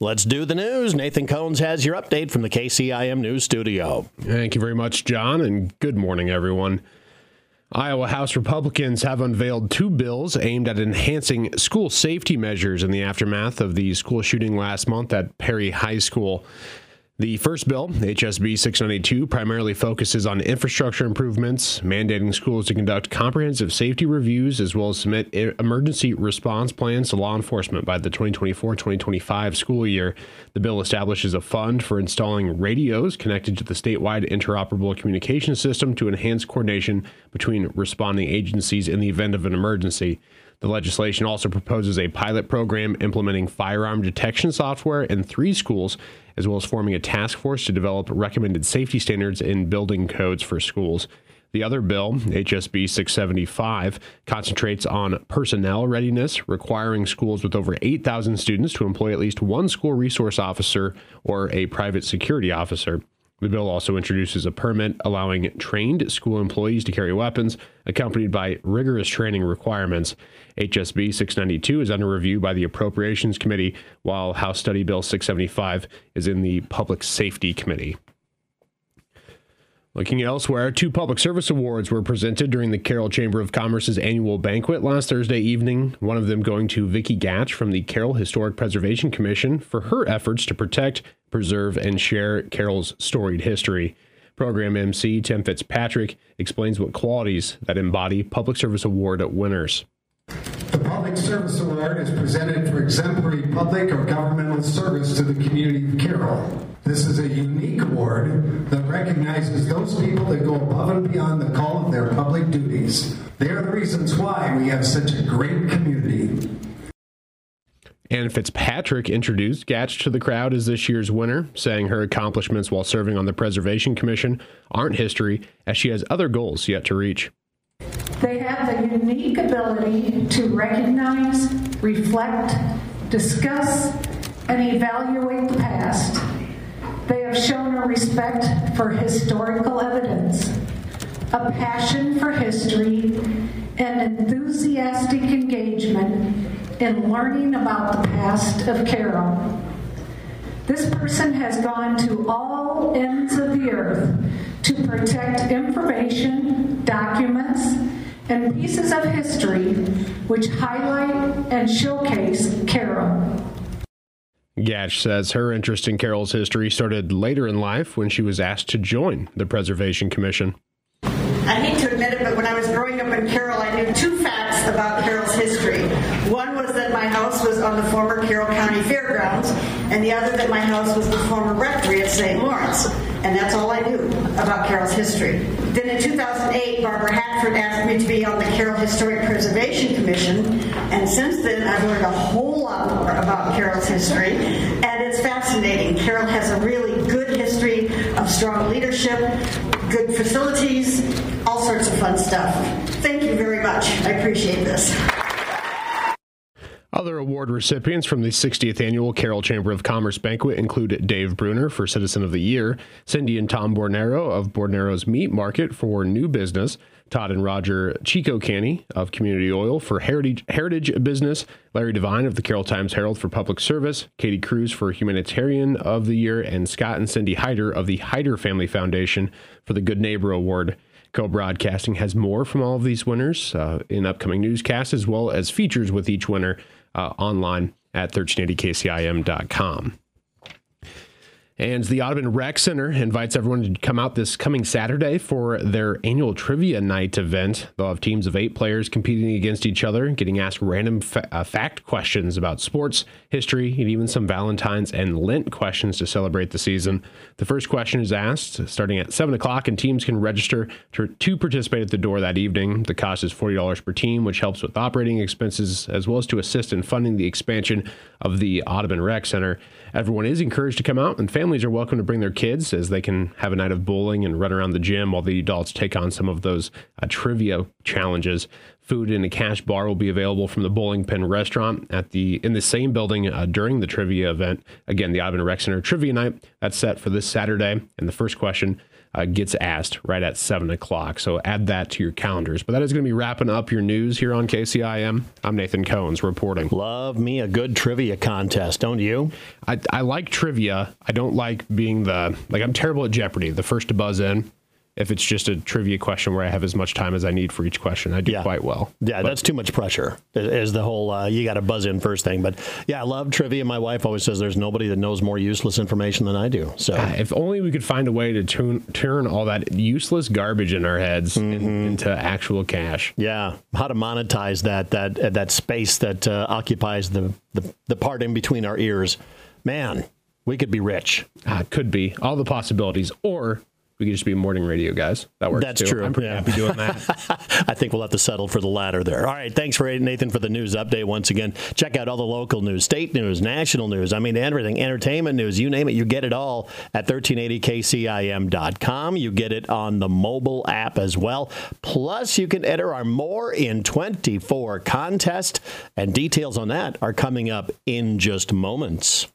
Let's do the news. Nathan Cones has your update from the KCIM News Studio. Thank you very much, John, and good morning, everyone. Iowa House Republicans have unveiled two bills aimed at enhancing school safety measures in the aftermath of the school shooting last month at Perry High School. The first bill, HSB 692, primarily focuses on infrastructure improvements, mandating schools to conduct comprehensive safety reviews as well as submit emergency response plans to law enforcement by the 2024 2025 school year. The bill establishes a fund for installing radios connected to the statewide interoperable communication system to enhance coordination between responding agencies in the event of an emergency. The legislation also proposes a pilot program implementing firearm detection software in three schools, as well as forming a task force to develop recommended safety standards in building codes for schools. The other bill, HSB 675, concentrates on personnel readiness, requiring schools with over 8,000 students to employ at least one school resource officer or a private security officer. The bill also introduces a permit allowing trained school employees to carry weapons, accompanied by rigorous training requirements. HSB 692 is under review by the Appropriations Committee, while House Study Bill 675 is in the Public Safety Committee. Looking elsewhere, two public service awards were presented during the Carroll Chamber of Commerce's annual banquet last Thursday evening. One of them going to Vicki Gatch from the Carroll Historic Preservation Commission for her efforts to protect, preserve, and share Carroll's storied history. Program MC Tim Fitzpatrick explains what qualities that embody public service award winners. The Public Service Award is presented for exemplary public or governmental service to the community of Carroll. This is a unique award that recognizes those people that go above and beyond the call of their public duties. They are the reasons why we have such a great community. Ann Fitzpatrick introduced Gatch to the crowd as this year's winner, saying her accomplishments while serving on the Preservation Commission aren't history, as she has other goals yet to reach. They have the unique ability to recognize, reflect, discuss, and evaluate the past they have shown a respect for historical evidence, a passion for history, and enthusiastic engagement in learning about the past of Carroll. This person has gone to all ends of the earth to protect information, documents, and pieces of history which highlight and showcase Carroll. Gatch says her interest in Carroll's history started later in life when she was asked to join the Preservation Commission. I hate to admit it, but when I was growing up in Carroll, I knew two facts about Carroll's history. One was that my house was on the former Carroll County Fairgrounds, and the other that my house was the former rectory at St. Lawrence. And that's all I knew about Carroll's history. Then in 2008, Barbara Hatford asked me to be on the Carroll Historic Preservation Commission, and since then I've learned a whole lot more about Carroll's history, and it's fascinating. Carroll has a really good history of strong leadership, good facilities, all sorts of fun stuff. Thank you very much. I appreciate this. Other award recipients from the 60th annual Carroll Chamber of Commerce banquet include Dave Bruner for Citizen of the Year, Cindy and Tom Bornero of Bornero's Meat Market for New Business, Todd and Roger Chico Canny of Community Oil for Heritage, Heritage Business, Larry Devine of the Carroll Times Herald for Public Service, Katie Cruz for Humanitarian of the Year, and Scott and Cindy Hyder of the Hyder Family Foundation for the Good Neighbor Award. Co Broadcasting has more from all of these winners uh, in upcoming newscasts as well as features with each winner Uh, online at 1380kcim.com. And the Audubon Rec Center invites everyone to come out this coming Saturday for their annual trivia night event. They'll have teams of eight players competing against each other, getting asked random fa- uh, fact questions about sports, history, and even some Valentine's and Lent questions to celebrate the season. The first question is asked starting at 7 o'clock, and teams can register to, to participate at the door that evening. The cost is $40 per team, which helps with operating expenses as well as to assist in funding the expansion of the Audubon Rec Center. Everyone is encouraged to come out, and families are welcome to bring their kids as they can have a night of bowling and run around the gym while the adults take on some of those uh, trivia challenges. Food in a cash bar will be available from the Bowling Pin Restaurant at the in the same building uh, during the trivia event. Again, the Audubon Rec Center Trivia Night that's set for this Saturday. And the first question uh, gets asked right at 7 o'clock. So add that to your calendars. But that is going to be wrapping up your news here on KCIM. I'm Nathan Cohns reporting. Love me a good trivia contest, don't you? I, I like trivia. I don't like being the, like, I'm terrible at Jeopardy, the first to buzz in if it's just a trivia question where I have as much time as I need for each question. I do yeah. quite well. Yeah, but, that's too much pressure. Is the whole uh, you got to buzz in first thing. But yeah, I love trivia. My wife always says there's nobody that knows more useless information than I do. So uh, if only we could find a way to tune, turn all that useless garbage in our heads mm-hmm. in, into actual cash. Yeah, how to monetize that that uh, that space that uh, occupies the, the the part in between our ears. Man, we could be rich. Uh, could be all the possibilities, or we could just be morning radio guys. That works. That's too. true. I'm pretty yeah. happy doing that. I think we'll have to settle for the latter there. All right. Thanks for Nathan for the news update once again. Check out all the local news, state news, national news. I mean, everything, entertainment news, you name it. You get it all at 1380kcim.com. You get it on the mobile app as well. Plus, you can enter our More in 24 contest, and details on that are coming up in just moments.